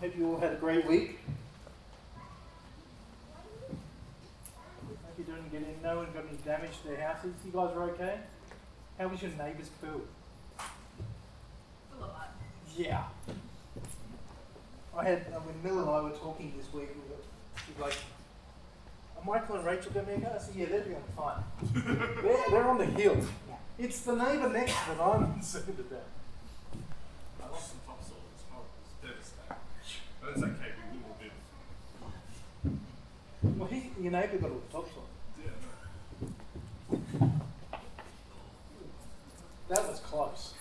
Hope you all had a great week. Hope you didn't get in, no one got any damage to their houses. You guys are okay? How was your neighbour's pool? A lot. Yeah. I had, uh, when Mel and I were talking this week, we were, she was like, are Michael and Rachel going to make I said, yeah, they're doing fine. they're, they're on the hill. It's the neighbour next that I'm concerned about. I lost some topsoil. It's horrible. It's devastating. But it's okay. We will all the topsoil. That was close.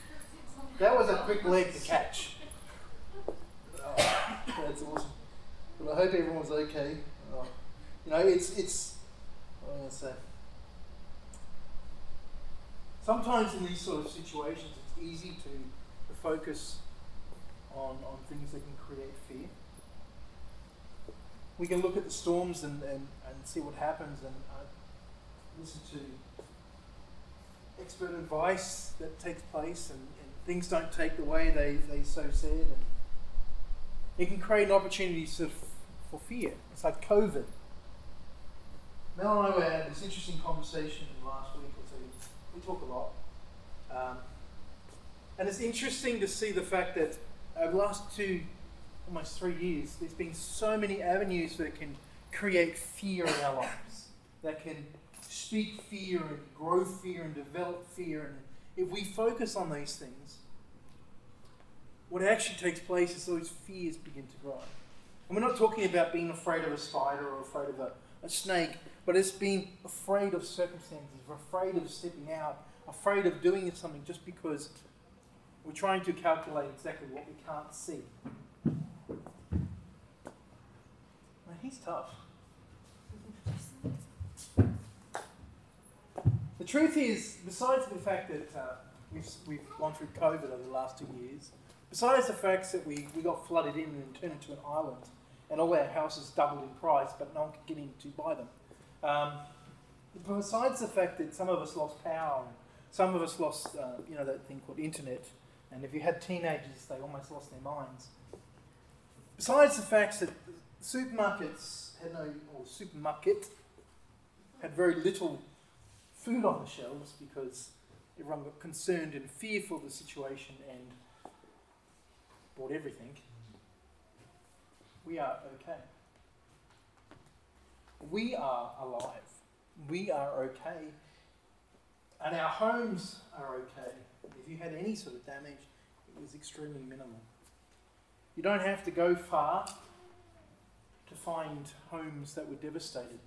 That was a quick leg to catch. Oh, that's awesome. But I hope everyone's okay. Oh, you know, it's it's. What am I to say? Sometimes in these sort of situations, it's easy to, to focus on, on things that can create fear. We can look at the storms and, and, see what happens and listen to expert advice that takes place and, and things don't take the way they, they so said. And it can create an opportunity of for fear. It's like COVID. Mel and I were having this interesting conversation last week or two. We talk a lot. Um, and it's interesting to see the fact that over the last two, almost three years, there's been so many avenues that can create fear in our lives, that can speak fear and grow fear and develop fear. And if we focus on these things, what actually takes place is those fears begin to grow. And we're not talking about being afraid of a spider or afraid of a, a snake, but it's being afraid of circumstances, afraid of stepping out, afraid of doing something just because we're trying to calculate exactly what we can't see. Man, he's tough. The truth is, besides the fact that uh, we've, we've gone through COVID over the last two years, besides the fact that we, we got flooded in and turned into an island, and all our houses doubled in price, but no one could get in to buy them. Um, besides the fact that some of us lost power, some of us lost, uh, you know, that thing called internet, and if you had teenagers, they almost lost their minds. Besides the fact that supermarkets had no, or supermarket had very little food on the shelves because everyone got concerned and fearful of the situation and bought everything. We are okay. We are alive. We are okay. And our homes are okay. If you had any sort of damage, it was extremely minimal. You don't have to go far to find homes that were devastated.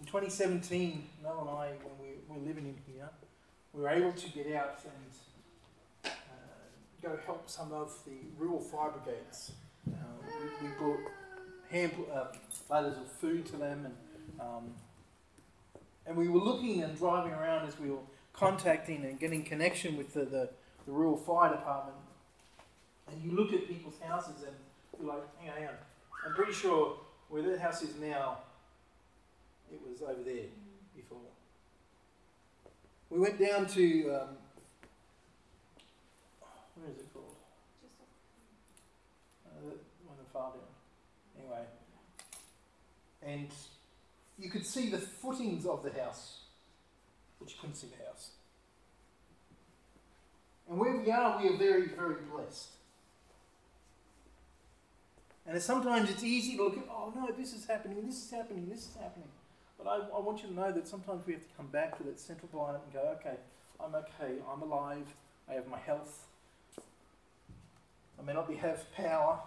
In 2017, Mel and I, when we were living in here, we were able to get out and uh, go help some of the rural fire brigades. Uh, we, we, brought hand, uh, ladders of food to them, and um, and we were looking and driving around as we were contacting and getting connection with the, the, the rural fire department. And you look at people's houses and you're like, hang on, hang on. I'm pretty sure where that house is now, it was over there before. We went down to, um, where is it called? Uh, one far down. Anyway, and you could see the footings of the house, but you couldn't see the house. And where we are, we are very, very blessed. And sometimes it's easy to look at, oh no, this is happening, this is happening, this is happening. But I, I want you to know that sometimes we have to come back to that central point and go, okay, I'm okay, I'm alive, I have my health. I may not be, have power,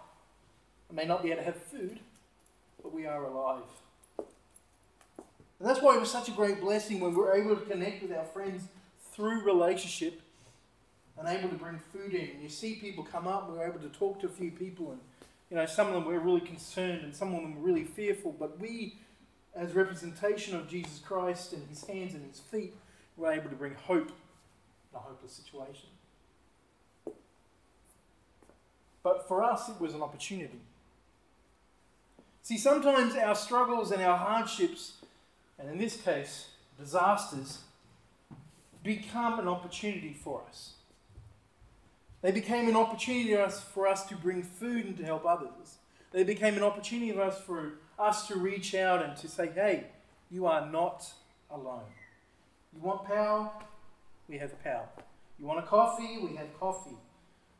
I may not be able to have food, but we are alive. And that's why it was such a great blessing when we were able to connect with our friends through relationship and able to bring food in. You see people come up, we were able to talk to a few people, and you know, some of them were really concerned and some of them were really fearful, but we, as representation of Jesus Christ and his hands and his feet, were able to bring hope in a hopeless situation. But for us, it was an opportunity. See, sometimes our struggles and our hardships, and in this case, disasters, become an opportunity for us. They became an opportunity for us, for us to bring food and to help others. They became an opportunity for us for us to reach out and to say, hey, you are not alone. You want power? We have power. You want a coffee? We have coffee.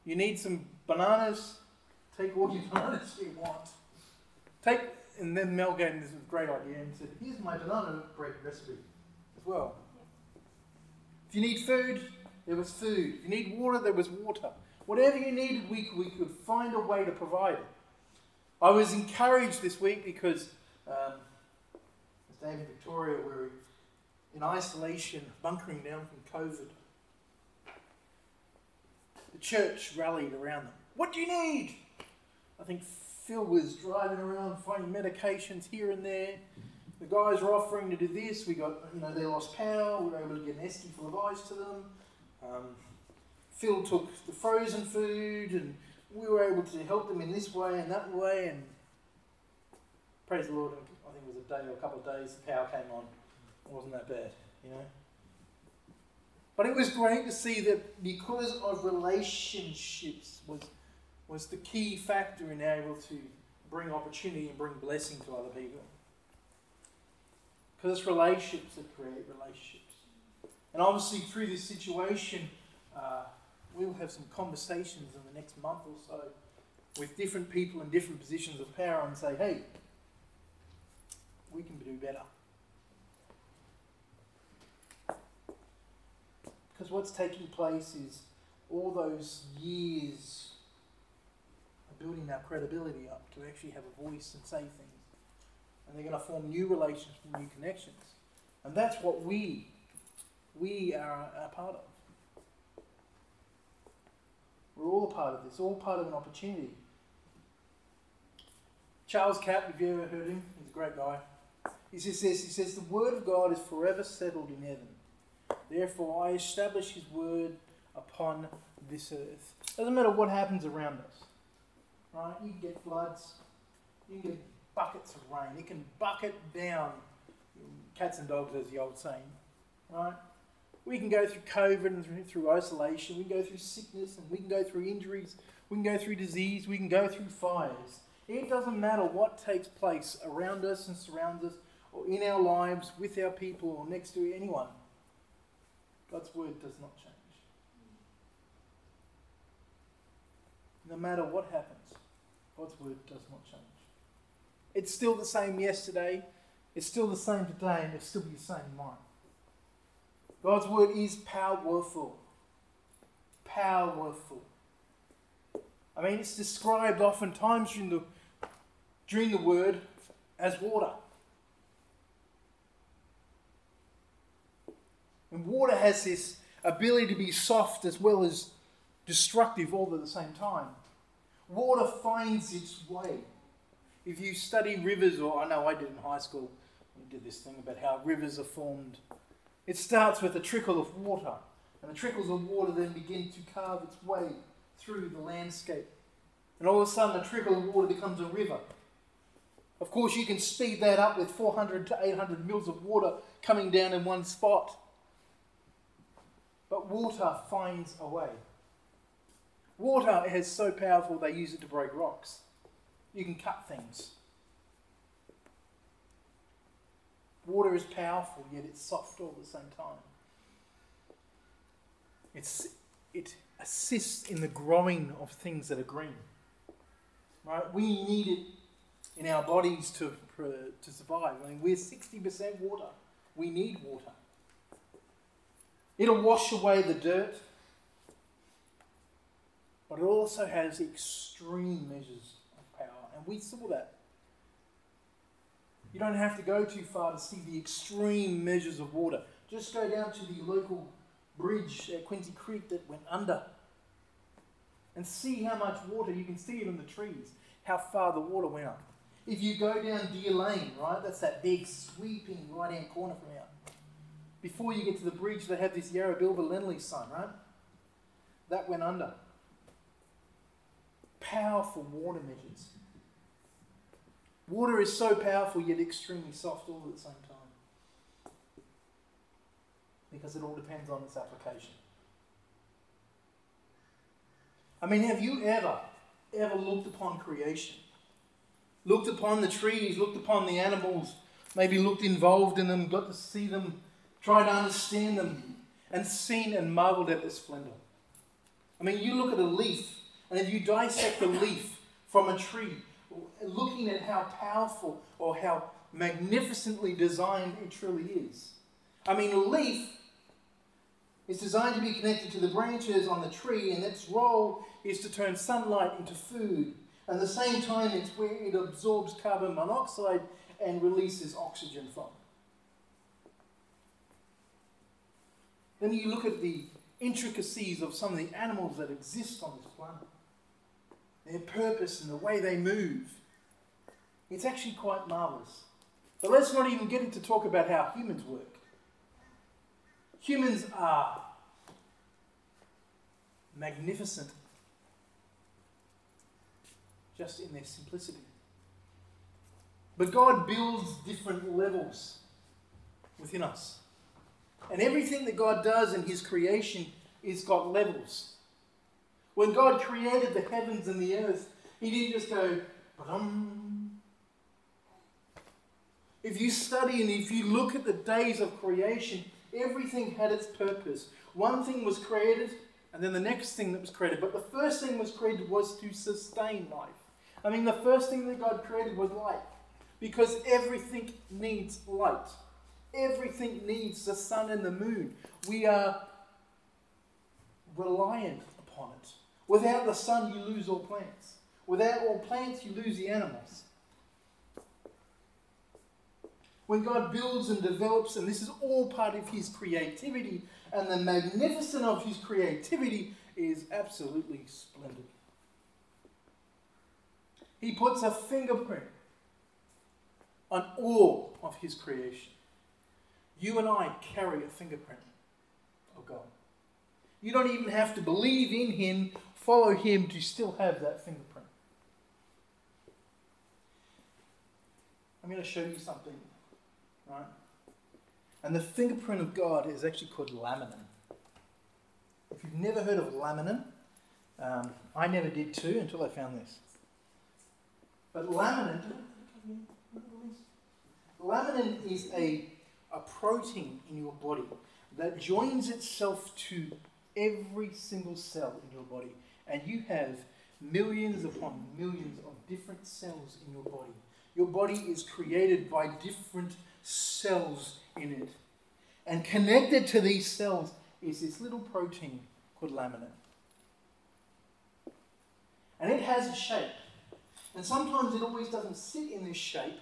You need some bananas? Take all your bananas you want. Take, and then Mel gave me this great idea and said, here's my banana bread recipe as well. If you need food, there was food. If you need water, there was water. Whatever you needed, we, we could find a way to provide it. I was encouraged this week because, um, as Dave and Victoria were in isolation, bunkering down from COVID. The church rallied around them. What do you need? I think Phil was driving around finding medications here and there. The guys were offering to do this. We got, you know, they lost power. We were able to get an esky full of ice to them. Um, Phil took the frozen food, and we were able to help them in this way and that way. And praise the Lord, I think it was a day or a couple of days, the power came on. It wasn't that bad, you know. But it was great to see that because of relationships was was the key factor in able to bring opportunity and bring blessing to other people. Because it's relationships that create relationships. And obviously, through this situation, uh, we'll have some conversations in the next month or so with different people in different positions of power and say, hey, we can do better. Because what's taking place is all those years of building our credibility up to actually have a voice and say things. And they're going to form new relationships and new connections. And that's what we, we are a part of. We're all a part of this, all part of an opportunity. Charles Capps, have you ever heard him? He's a great guy. He says this, he says, the word of God is forever settled in heaven. Therefore, I establish his word upon this earth. Doesn't matter what happens around us. Right? You get floods. You get buckets of rain. It can bucket down cats and dogs, as the old saying. Right? We can go through COVID and through isolation. We can go through sickness and we can go through injuries. We can go through disease. We can go through fires. It doesn't matter what takes place around us and surrounds us, or in our lives, with our people, or next to anyone. God's word does not change. No matter what happens, God's word does not change. It's still the same yesterday, it's still the same today, and it'll still be the same tomorrow. God's word is powerful. Powerful. I mean, it's described oftentimes during the, during the word as water. And water has this ability to be soft as well as destructive all at the same time. Water finds its way. If you study rivers, or I know I did in high school, we did this thing about how rivers are formed. It starts with a trickle of water, and the trickles of water then begin to carve its way through the landscape. And all of a sudden, a trickle of water becomes a river. Of course, you can speed that up with 400 to 800 mils of water coming down in one spot. But water finds a way. Water is so powerful they use it to break rocks. You can cut things. Water is powerful, yet it's soft all at the same time. It's, it assists in the growing of things that are green. Right? We need it in our bodies to, to survive. I mean, we're 60% water. We need water. It'll wash away the dirt, but it also has extreme measures of power, and we saw that. You don't have to go too far to see the extreme measures of water. Just go down to the local bridge at Quinzeh Creek that went under and see how much water you can see it in the trees, how far the water went up. If you go down Deer Lane, right, that's that big sweeping right hand corner from here before you get to the bridge, they have this Yarrabilba Lendlease sign, right? That went under. Powerful water measures. Water is so powerful yet extremely soft all at the same time. Because it all depends on its application. I mean, have you ever, ever looked upon creation? Looked upon the trees, looked upon the animals, maybe looked involved in them, got to see them, tried to understand them, and seen and marveled at their splendor. I mean, you look at a leaf, and if you dissect a leaf from a tree, looking at how powerful or how magnificently designed it truly is. I mean, a leaf is designed to be connected to the branches on the tree, and its role is to turn sunlight into food. At the same time, it's where it absorbs carbon monoxide and releases oxygen from. Then you look at the intricacies of some of the animals that exist on this planet, their purpose and the way they move. It's actually quite marvelous. But let's not even get into talk about how humans work. Humans are magnificent just in their simplicity. But God builds different levels within us. And everything that God does in His creation is got levels. When God created the heavens and the earth, He didn't just go, Ba-dum. If you study and if you look at the days of creation, Everything had its purpose. One thing was created, and then the next thing that was created. But the first thing was created was to sustain life. I mean, the first thing that God created was light. Because everything needs light. Everything needs the sun and the moon. We are reliant upon it. Without the sun, you lose all plants. Without all plants, you lose the animals. When God builds and develops, and this is all part of His creativity, and the magnificence of His creativity is absolutely splendid. He puts a fingerprint on all of His creation. You and I carry a fingerprint of God. You don't even have to believe in Him, follow Him to still have that fingerprint. I'm going to show you something right? And the fingerprint of God is actually called laminin. If you've never heard of laminin, um, I never did too until I found this. But laminin, laminin is a, a protein in your body that joins itself to every single cell in your body. And you have millions upon millions of different cells in your body. Your body is created by different cells in it. And connected to these cells is this little protein called laminin. And it has a shape. And sometimes it always doesn't sit in this shape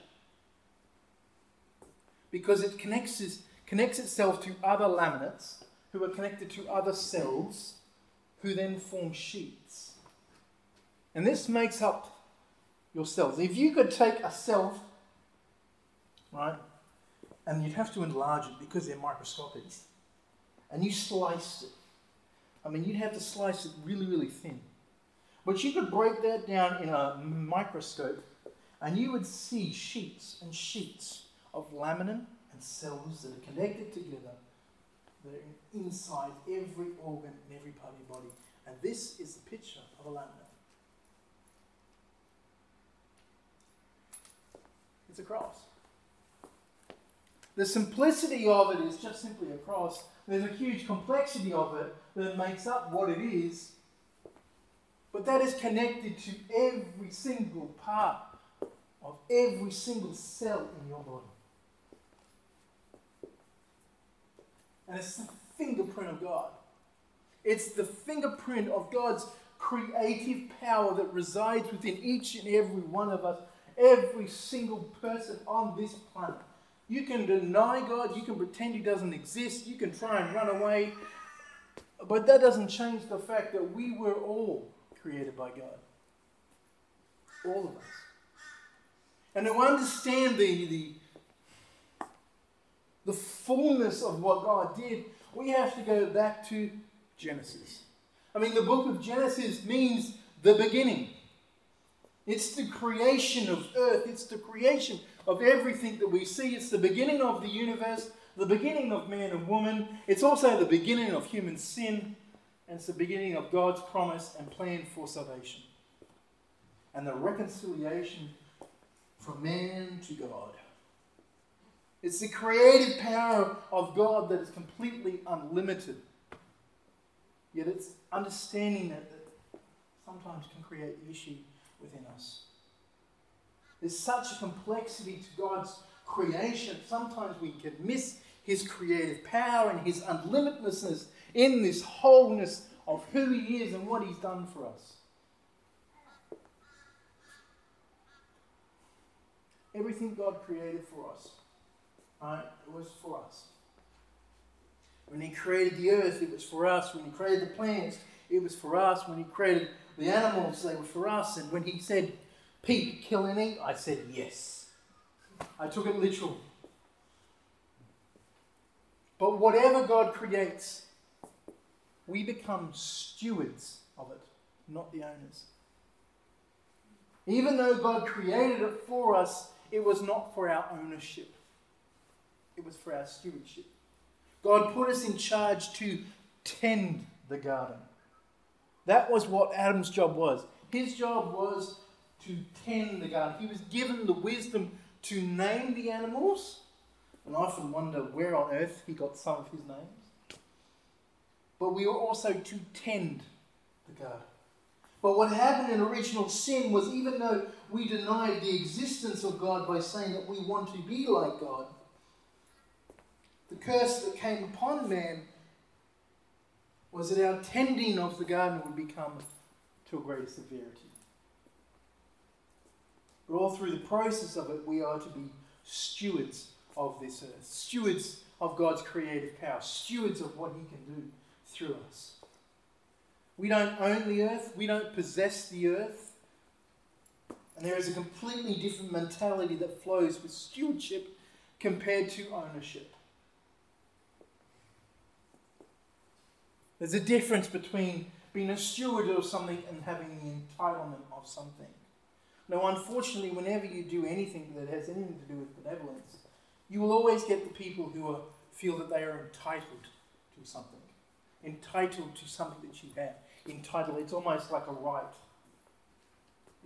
because it connects, connects itself to other laminins who are connected to other cells who then form sheets. And this makes up your cells. If you could take a cell, right, and you'd have to enlarge it because they're microscopic. And you sliced it. I mean, you'd have to slice it really, really thin. But you could break that down in a microscope and you would see sheets and sheets of laminin and cells that are connected together that are inside every organ and every part of your body. And this is the picture of a laminin. It's a cross. The simplicity of it is just simply a cross. There's a huge complexity of it that makes up what it is. But that is connected to every single part of every single cell in your body. And it's the fingerprint of God. It's the fingerprint of God's creative power that resides within each and every one of us, every single person on this planet. You can deny God, you can pretend He doesn't exist, you can try and run away, but that doesn't change the fact that we were all created by God. All of us. And to understand the, the, the fullness of what God did, we have to go back to Genesis. I mean, the book of Genesis means the beginning. It's the creation of earth, it's the creation of everything that we see. It's the beginning of the universe, the beginning of man and woman. It's also the beginning of human sin and it's the beginning of God's promise and plan for salvation and the reconciliation from man to God. It's the creative power of God that is completely unlimited. Yet it's understanding that, that sometimes can create issue within us. There's such a complexity to God's creation. Sometimes we can miss His creative power and His unlimitedness in this wholeness of who He is and what He's done for us. Everything God created for us, right, it was for us. When He created the earth, it was for us. When He created the plants, it was for us. When He created the animals, they were for us. And when He said, Pete, kill any, I said yes. I took it literal. But whatever God creates, we become stewards of it, not the owners. Even though God created it for us, it was not for our ownership, it was for our stewardship. God put us in charge to tend the garden. That was what Adam's job was. His job was to tend the garden. He was given the wisdom to name the animals. And I often wonder where on earth he got some of his names. But we were also to tend the garden. But what happened in original sin was even though we denied the existence of God by saying that we want to be like God, the curse that came upon man was that our tending of the garden would become to a greater severity. But all through the process of it, we are to be stewards of this earth, stewards of God's creative power, stewards of what He can do through us. We don't own the earth, we don't possess the earth. And there is a completely different mentality that flows with stewardship compared to ownership. There's a difference between being a steward of something and having the entitlement of something. Now, unfortunately, whenever you do anything that has anything to do with benevolence, you will always get the people who are, feel that they are entitled to something, entitled to something that you have. Entitled, it's almost like a right.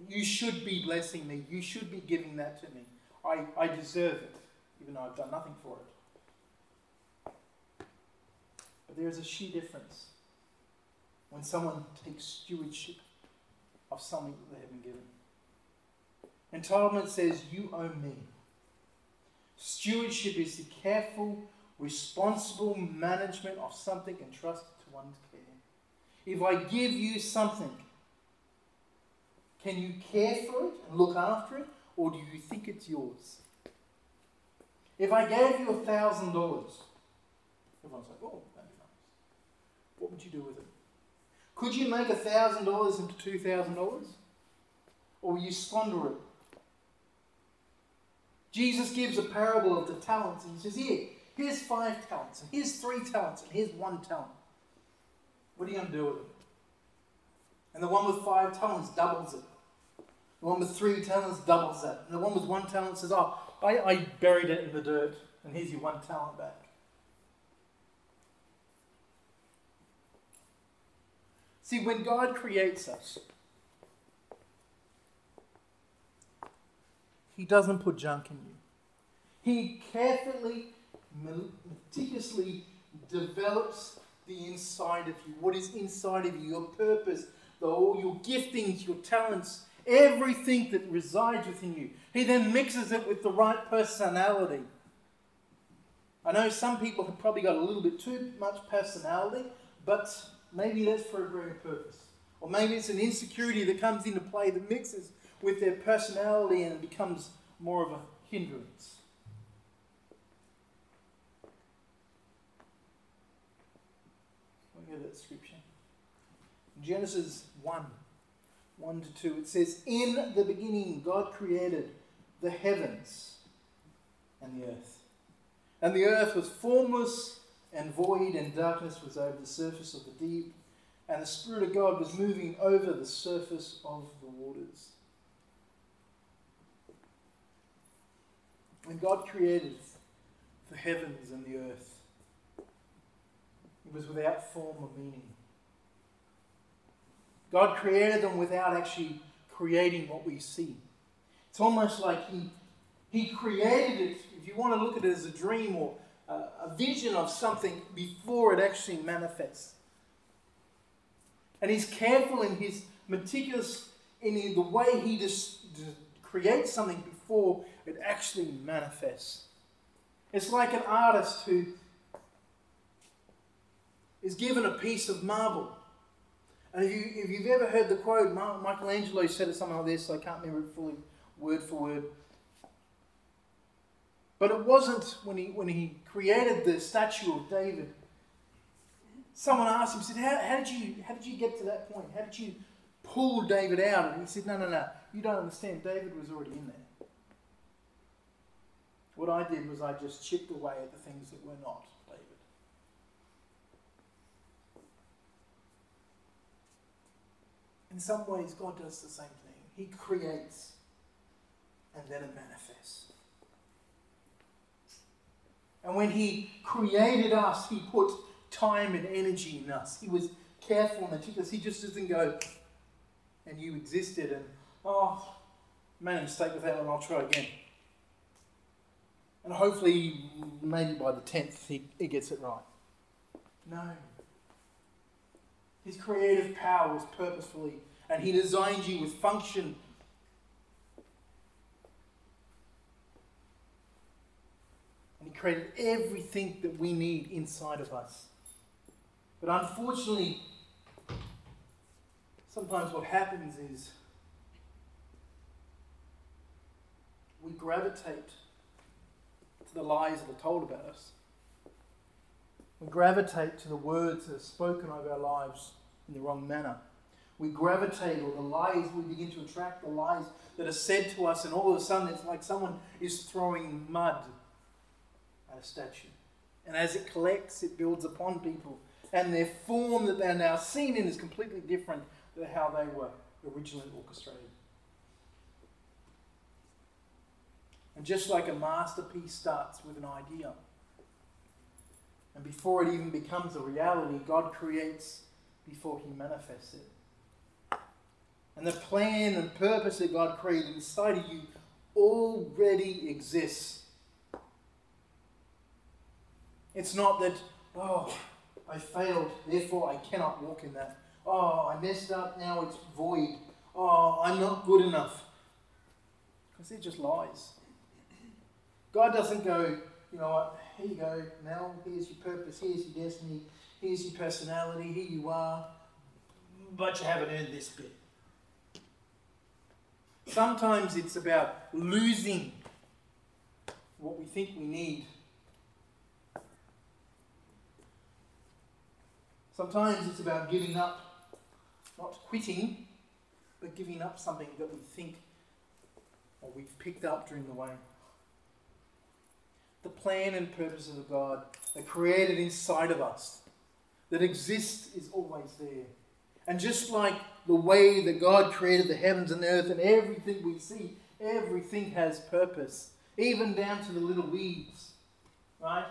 You should be blessing me. You should be giving that to me. I, I deserve it, even though I've done nothing for it. But there is a sheer difference when someone takes stewardship of something that they have been given. Entitlement says, You owe me. Stewardship is the careful, responsible management of something entrusted to one's care. If I give you something, can you care for it and look after it, or do you think it's yours? If I gave you a thousand dollars, everyone's like, oh. What would you do with it? Could you make a thousand dollars into two thousand dollars? Or will you squander it Jesus gives a parable of the talents and he says, Here, here's five talents, and here's three talents, and here's one talent. What are you going to do with it? And the one with five talents doubles it. The one with three talents doubles that. And the one with one talent says, Oh, I, I buried it in the dirt, and here's your one talent back. See, when God creates us, He doesn't put junk in you. He carefully, meticulously develops the inside of you, what is inside of you, your purpose, the, all your giftings, your talents, everything that resides within you. He then mixes it with the right personality. I know some people have probably got a little bit too much personality, but maybe that's for a greater purpose. Or maybe it's an insecurity that comes into play that mixes with their personality and becomes more of a hindrance. Look at that scripture. Genesis 1 1 to 2, it says, In the beginning, God created the heavens and the earth. And the earth was formless and void, and darkness was over the surface of the deep, and the Spirit of God was moving over the surface of the waters. When God created the heavens and the earth, it was without form or meaning. God created them without actually creating what we see. It's almost like He, he created it, if you want to look at it as a dream or a, a vision of something before it actually manifests. And He's careful in His meticulous in the way He just, just creates something before it actually manifests. It's like an artist who is given a piece of marble. And if, you, if you've ever heard the quote, Michelangelo said it something like this, I can't remember it fully word for word. But it wasn't when he, when he created the statue of David. Someone asked him, said, how, how, did you, how did you get to that point? How did you pull David out? And he said, No, no, no, you don't understand. David was already in there. What I did was I just chipped away at the things that were not David. In some ways, God does the same thing. He creates and then it manifests. And when He created us, He put time and energy in us. He was careful and meticulous. He just doesn't go, and you existed, and oh, made a mistake with that one, I'll try again. And hopefully, maybe by the 10th, he, he gets it right. No. His creative power was purposefully, and he designed you with function And He created everything that we need inside of us. But unfortunately, sometimes what happens is we gravitate to the lies that are told about us. We gravitate to the words that are spoken over our lives in the wrong manner. We gravitate, or the lies, we begin to attract the lies that are said to us, and all of a sudden it's like someone is throwing mud a statue. And as it collects, it builds upon people. And their form that they're now seen in is completely different than how they were originally orchestrated. And just like a masterpiece starts with an idea, and before it even becomes a reality, God creates before He manifests it. And the plan and purpose that God created inside of you already exists. It's not that, oh, I failed, therefore I cannot walk in that. Oh, I messed up, now it's void. Oh, I'm not good enough. Because they're just lies. God doesn't go, you know what, here you go, Mel, here's your purpose, here's your destiny, here's your personality, here you are, but you haven't earned this bit. Sometimes it's about losing what we think we need Sometimes it's about giving up, not quitting, but giving up something that we think or we've picked up during the way. The plan and purpose of God that created inside of us, that exists, is always there. And just like the way that God created the heavens and the earth and everything we see, everything has purpose, even down to the little weeds, right?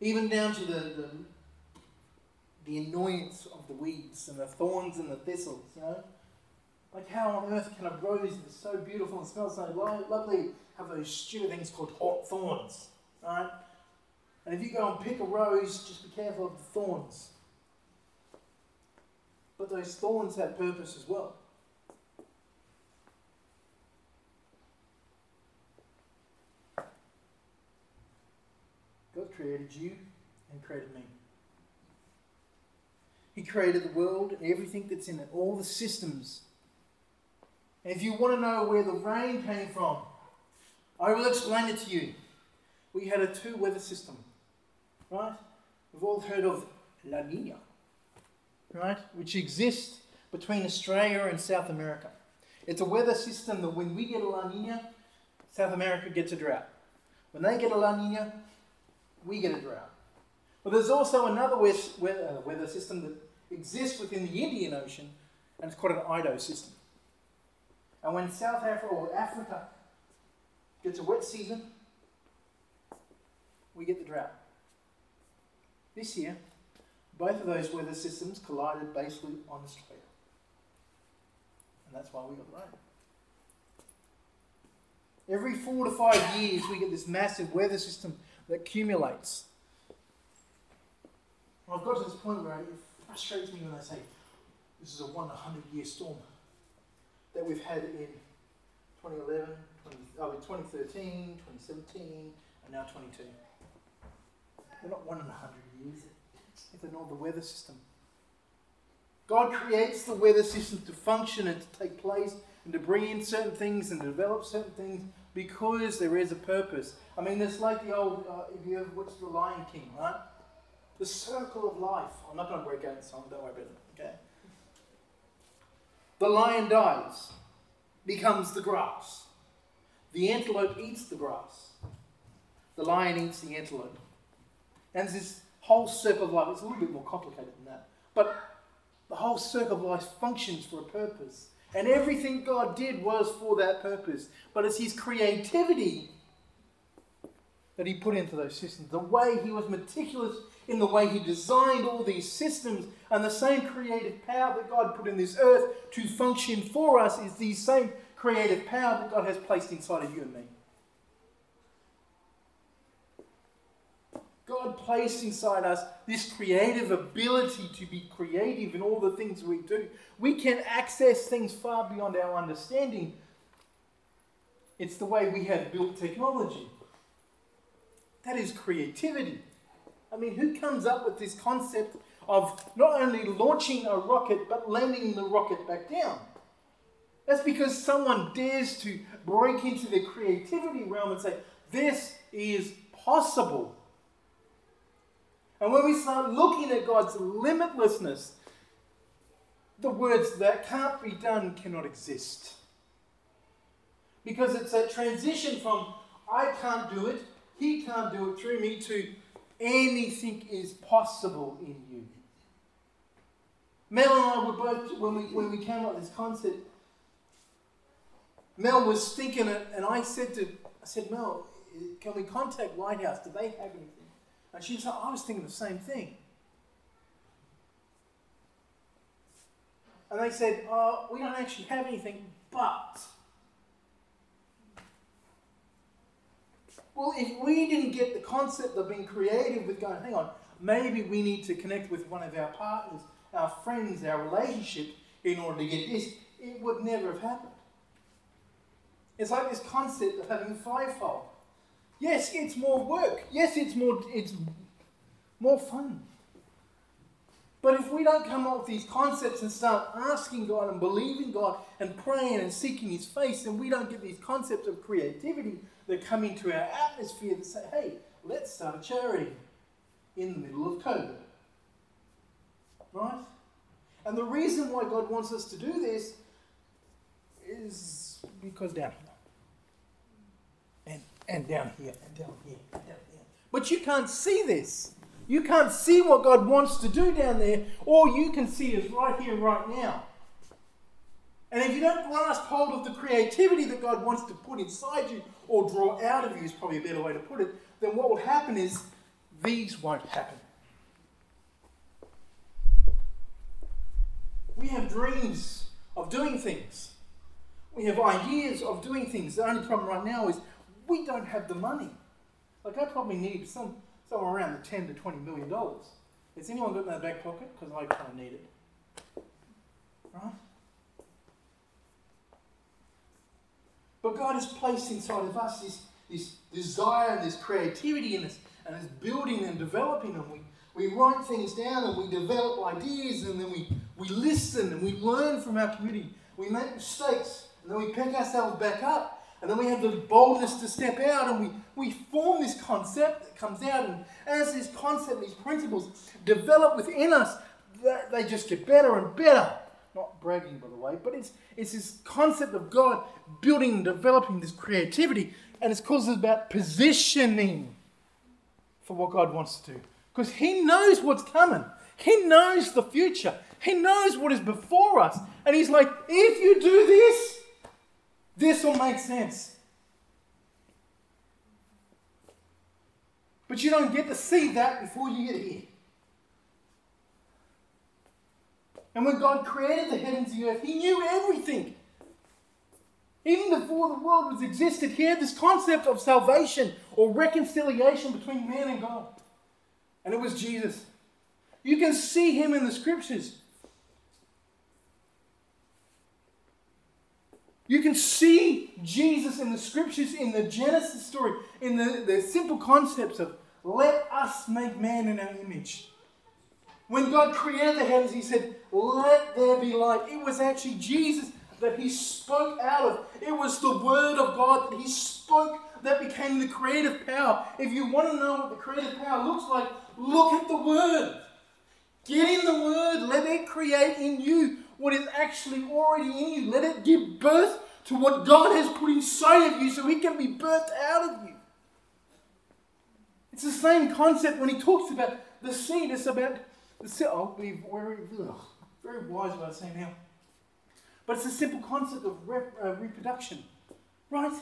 Even down to the, the the annoyance of the weeds and the thorns and the thistles, you know? Like how on earth can a rose that's so beautiful and smells so lovely have those stupid things called hot thorns, right? And if you go and pick a rose, just be careful of the thorns. But those thorns have purpose as well. God created you and created me. Created the world and everything that's in it, all the systems. And if you want to know where the rain came from, I will explain it to you. We had a two weather system, right? We've all heard of La Nina, right? Which exists between Australia and South America. It's a weather system that when we get a La Nina, South America gets a drought. When they get a La Nina, we get a drought. But there's also another uh, weather system that exists within the Indian Ocean, and it's called an IDO system. And when South Africa or Africa gets a wet season, we get the drought. This year, both of those weather systems collided basically on Australia. And that's why we got rain. Every four to five years, we get this massive weather system that accumulates. I've got to this point where it frustrates me when I say this is a 100 year storm that we've had in 2011, 20, oh, in 2013, 2017, and now 22. They're not one in a hundred years. It's another weather system. God creates the weather system to function and to take place and to bring in certain things and develop certain things because there is a purpose. I mean, it's like the old, uh, if you ever watched The Lion King, right? The circle of life. I'm not going to break out the song, don't worry about it, okay? The lion dies, becomes the grass. The antelope eats the grass. The lion eats the antelope. And this whole circle of life, it's a little bit more complicated than that. But the whole circle of life functions for a purpose. And everything God did was for that purpose. But it's His creativity that He put into those systems. The way He was meticulous in the way He designed all these systems, and the same creative power that God put in this earth to function for us is the same creative power that God has placed inside of you and me. God placed inside us this creative ability to be creative in all the things we do. We can access things far beyond our understanding. It's the way we have built technology. That is creativity. I mean, who comes up with this concept of not only launching a rocket but landing the rocket back down? That's because someone dares to break into the creativity realm and say, this is possible. And when we start looking at God's limitlessness, the words that can't be done cannot exist. Because it's a transition from I can't do it, He can't do it through me to anything is possible in you. Mel and I were both, when we, when we came up with this concept, Mel was thinking it, and I said to, I said, Mel, can we contact Lighthouse? Do they have anything? And she said, I was thinking the same thing. And they said, oh, we don't actually have anything, but. Well, if we didn't get the concept of being creative with going, hang on, maybe we need to connect with one of our partners, our friends, our relationship in order to get this, it would never have happened. It's like this concept of having fivefold. Yes, it's more work. Yes, it's more it's more fun. But if we don't come up with these concepts and start asking God and believing God and praying and seeking His face, then we don't get these concepts of creativity that come into our atmosphere that say, hey, let's start a charity in the middle of COVID. Right? And the reason why God wants us to do this is because down here and, and down here, and down here, and down here. But you can't see this. You can't see what God wants to do down there. All you can see is right here, right now. And if you don't grasp hold of the creativity that God wants to put inside you or draw out of you, is probably a better way to put it, then what will happen is these won't happen. We have dreams of doing things. We have ideas of doing things. The only problem right now is we don't have the money. Like I probably need some somewhere around the ten to twenty million dollars. Has anyone got in their back pocket? Because I kind of need it. Right? But God has placed inside of us this, this desire and this creativity and this, and this building and developing. And we, we write things down and we develop ideas and then we, we listen and we learn from our community. We make mistakes and then we pick ourselves back up and then we have the boldness to step out and we, we form this concept that comes out. And as this concept, these principles develop within us, they just get better and better. Not bragging, by the way, but it's, it's this concept of God building and developing this creativity. And it's it's about positioning for what God wants to do. Because He knows what's coming, He knows the future, He knows what is before us. And He's like, if you do this, this will make sense. But you don't get to see that before you get here. And when God created the heavens and the earth, He knew everything. Even before the world was existed, He had this concept of salvation or reconciliation between man and God. And it was Jesus. You can see Him in the scriptures. You can see Jesus in the scriptures, in the Genesis story, in the, the simple concepts of let us make man in our image. When God created the heavens, He said, Let there be light. It was actually Jesus that He spoke out of. It was the Word of God that He spoke that became the creative power. If you want to know what the creative power looks like, look at the Word. Get in the Word. Let it create in you what is actually already in you. Let it give birth to what God has put inside of you so He can be birthed out of you. It's the same concept when He talks about the seed. It's about the seed. I'll be very, very wise what I say now. But it's a simple concept of rep, uh, reproduction, right?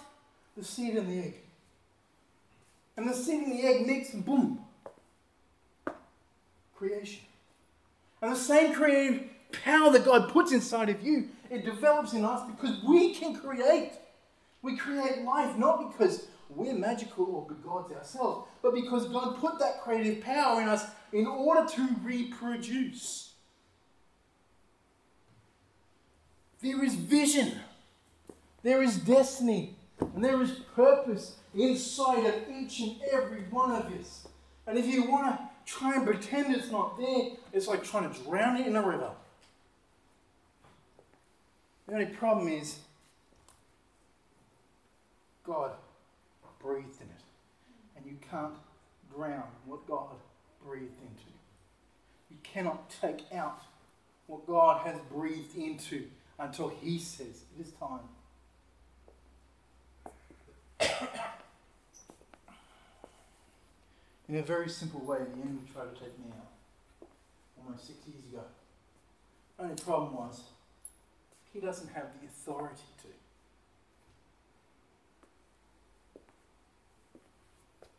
The seed and the egg. And the seed and the egg and boom, creation. And the same creative power that God puts inside of you, it develops in us because we can create. We create life not because we're magical or good gods ourselves, but because God put that creative power in us in order to reproduce. There is vision, there is destiny, and there is purpose inside of each and every one of us. And if you want to try and pretend it's not there, it's like trying to drown it in a river. The only problem is God breathed in it. And you can't drown what God breathed into. You cannot take out what God has breathed into until He says it is time. In a very simple way, the enemy tried to take me out almost six years ago. Only problem was, he doesn't have the authority to.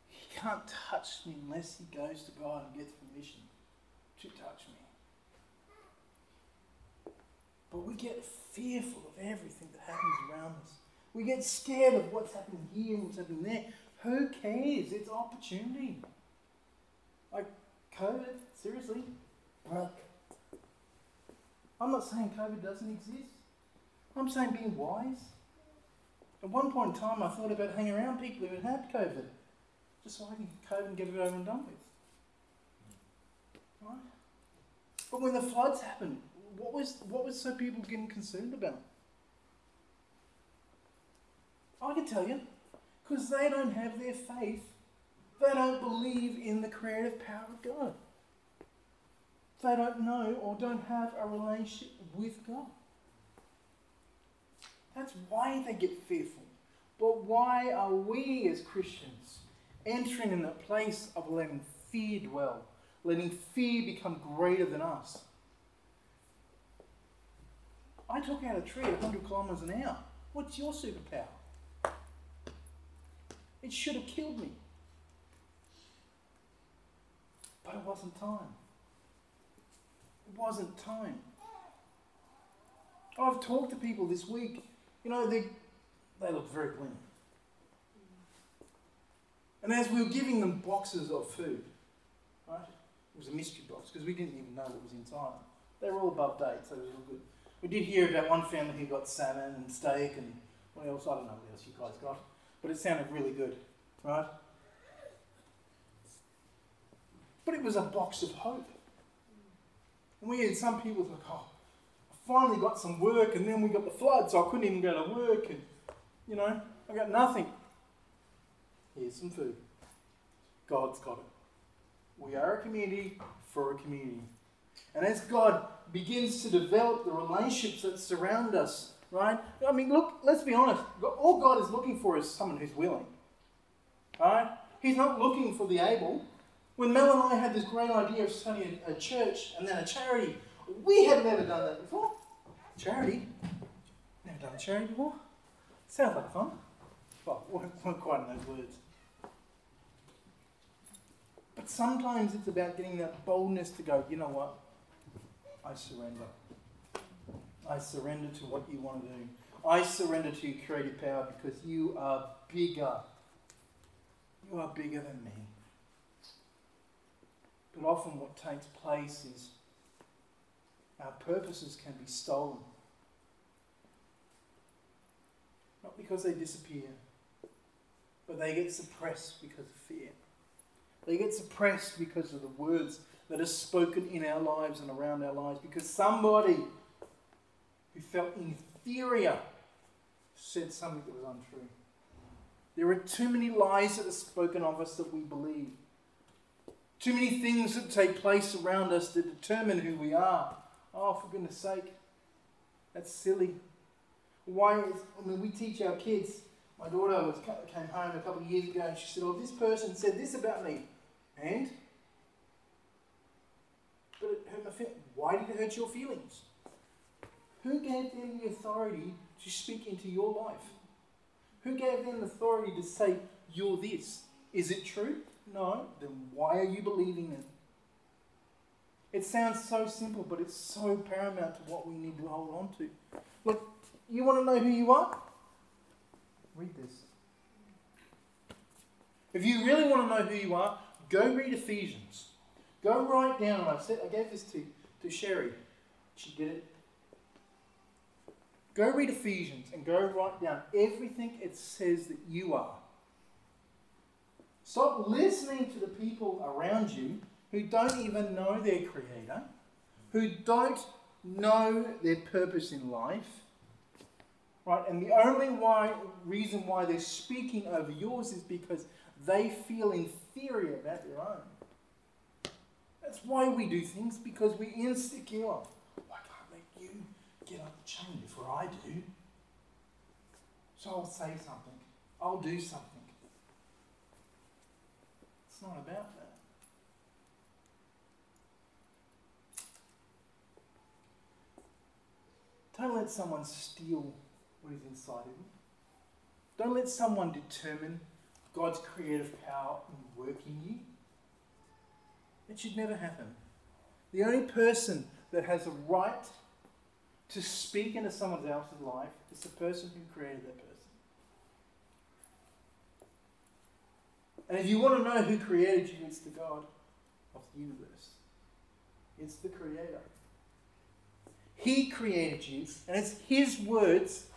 He can't touch me unless he goes to God and gets permission to touch me. But we get fearful of everything that happens around us. We get scared of what's happening here and what's happening there. Who cares? It's opportunity. Like COVID, seriously. Like, I'm not saying COVID doesn't exist. I'm saying being wise. At one point in time, I thought about hanging around people who had had COVID, just so I can COVID and get it over and done with. Right? But when the floods happened, what was what was so people getting concerned about? I can tell you, because they don't have their faith, they don't believe in the creative power of God. They don't know or don't have a relationship with God. That's why they get fearful. But why are we as Christians entering in the place of letting fear dwell, letting fear become greater than us? I took out a tree at 100 kilometres an hour. What's your superpower? It should have killed me. But it wasn't time. It wasn't time. I've talked to people this week you know, they, they look very clean. And as we were giving them boxes of food, right? It was a mystery box because we didn't even know what was inside. They were all above date, so it was all good. We did hear about one family who got salmon and steak and what else? I don't know what else you guys got, but it sounded really good, right? But it was a box of hope. And we had some people like, oh, finally got some work, and then we got the flood, so I couldn't even go to work, and you know, I got nothing. Here's some food. God's got it. We are a community for a community. And as God begins to develop the relationships that surround us, right? I mean, look, let's be honest. All God is looking for is someone who's willing. Right? He's not looking for the able. When Mel and I had this great idea of starting a, a church and then a charity, we had never done that before. Charity? Never done charity before? Sounds like fun. Well, weren't quite in those words. But sometimes it's about getting that boldness to go, you know what? I surrender. I surrender to what you want to do. I surrender to your creative power because you are bigger. You are bigger than me. But often what takes place is our purposes can be stolen. Not because they disappear, but they get suppressed because of fear. They get suppressed because of the words that are spoken in our lives and around our lives. Because somebody who felt inferior said something that was untrue. There are too many lies that are spoken of us that we believe. Too many things that take place around us that determine who we are. Oh, for goodness sake, that's silly. Why is, I mean, we teach our kids. My daughter was, came home a couple of years ago and she said, Oh, this person said this about me. And? But it hurt my feelings. Why did it hurt your feelings? Who gave them the authority to speak into your life? Who gave them the authority to say, You're this? Is it true? No. Then why are you believing it? It sounds so simple, but it's so paramount to what we need to hold on to. Look, you want to know who you are? Read this. If you really want to know who you are, go read Ephesians. Go write down, I said I gave this to, to Sherry. She did it. Go read Ephesians and go write down everything it says that you are. Stop listening to the people around you who don't even know their Creator, who don't know their purpose in life. Right? And the only why, reason why they're speaking over yours is because they feel inferior about their own. That's why we do things, because we're insecure. Why can't let you get up the chain before I do? So I'll say something. I'll do something. It's not about that. Don't let someone steal what is inside you. Don't let someone determine God's creative power in working you. It should never happen. The only person that has a right to speak into someone else's life is the person who created that person. And if you want to know who created you, it's the God of the universe. It's the Creator. He created you, and it's His words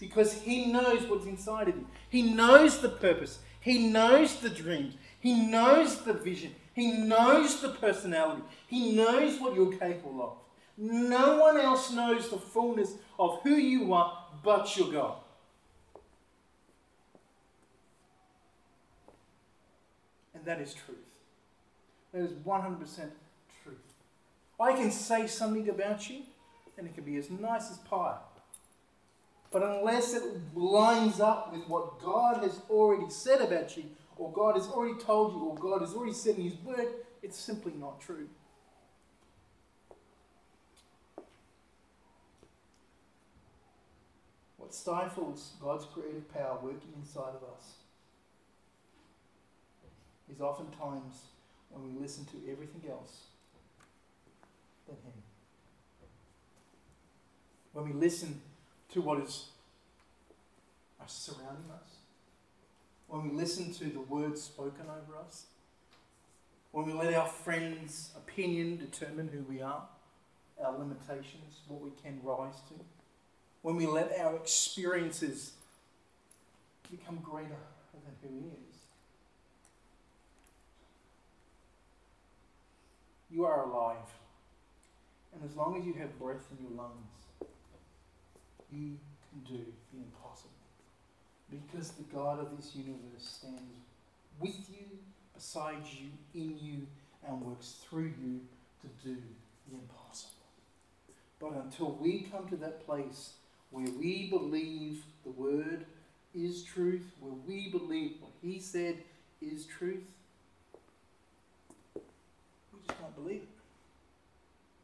because He knows what's inside of you. He knows the purpose, He knows the dreams, He knows the vision, He knows the personality, He knows what you're capable of. No one else knows the fullness of who you are but your God. And that is truth. That is 100% truth. I can say something about you, and it can be as nice as pie. But unless it lines up with what God has already said about you, or God has already told you, or God has already said in His Word, it's simply not true. What stifles God's creative power working inside of us is oftentimes when we listen to everything else than Him. When we listen to what is uh, surrounding us, when we listen to the words spoken over us, when we let our friends' opinion determine who we are, our limitations, what we can rise to, when we let our experiences become greater than who He is. You are alive. And as long as you have breath in your lungs, you can do the impossible. Because the God of this universe stands with you, beside you, in you, and works through you to do the impossible. But until we come to that place where we believe the word is truth, where we believe what he said is truth, we just can't believe it.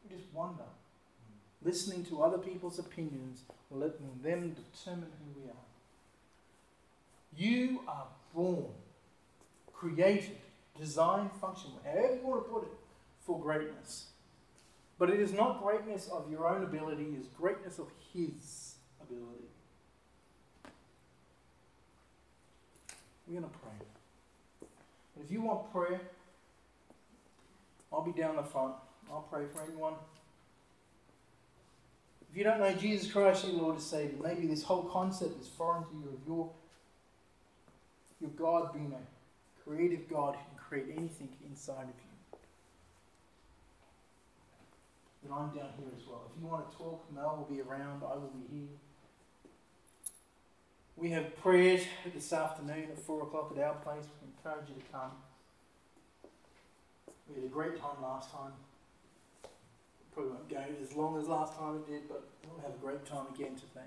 We just wonder listening to other people's opinions, letting them determine who we are. You are born, created, designed, functional, however you want to put it, for greatness. But it is not greatness of your own ability, it is greatness of His ability. We're going to pray. And if you want prayer, I'll be down the front. I'll pray for anyone. If you don't know Jesus Christ, your Lord and Savior, maybe this whole concept is foreign to you of your, your God being a creative God who can create anything inside of you. Then I'm down here as well. If you want to talk, Mel will be around. I will be here. We have prayers this afternoon at 4 o'clock at our place. We encourage you to come. We had a great time last time. Probably won't go as long as last time it did, but we'll have a great time again today.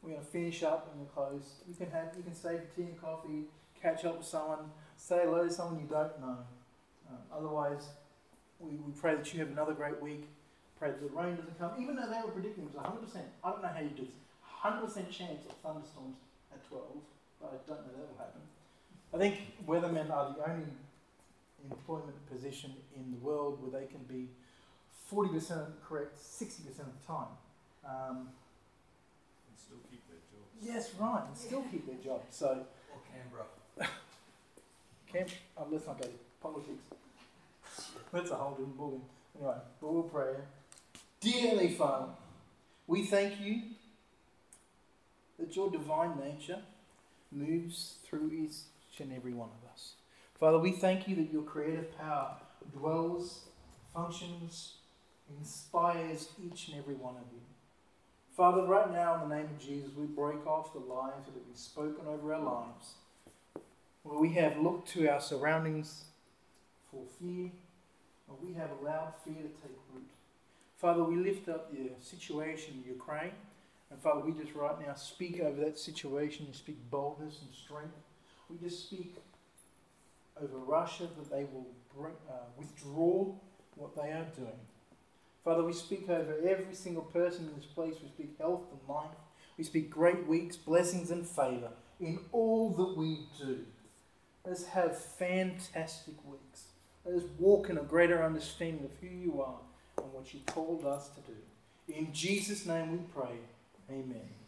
We're going to finish up and we'll close. You can have, you can stay for tea and coffee, catch up with someone, say hello to someone you don't know. Uh, otherwise, we, we pray that you have another great week. Pray that the rain doesn't come, even though they were predicting it was 100%. I don't know how you do this. 100% chance of thunderstorms at 12, but I don't know that will happen. I think weathermen are the only employment position in the world where they can be 40% correct 60% of the time. Um, And still keep their jobs. yes, right, and still keep their job. So, Or Canberra. Camp, oh, let's not go to politics. That's a whole different ballgame. Anyway, but we'll pray. Dear Heavenly Father, we thank you that your divine nature moves through each and every one of us. Father, we thank you that your creative power dwells, functions, inspires each and every one of you. Father, right now, in the name of Jesus, we break off the lies that have been spoken over our lives, where we have looked to our surroundings for fear, or we have allowed fear to take root. Father, we lift up the situation in Ukraine, and Father, we just right now speak over that situation. We speak boldness and strength. We just speak over Russia that they will bring, uh, withdraw what they are doing. Father, we speak over every single person in this place. We speak health and life. We speak great weeks, blessings, and favour in all that we do. Let us have fantastic weeks. Let us walk in a greater understanding of who you are and what you called us to do. In Jesus' name we pray. Amen.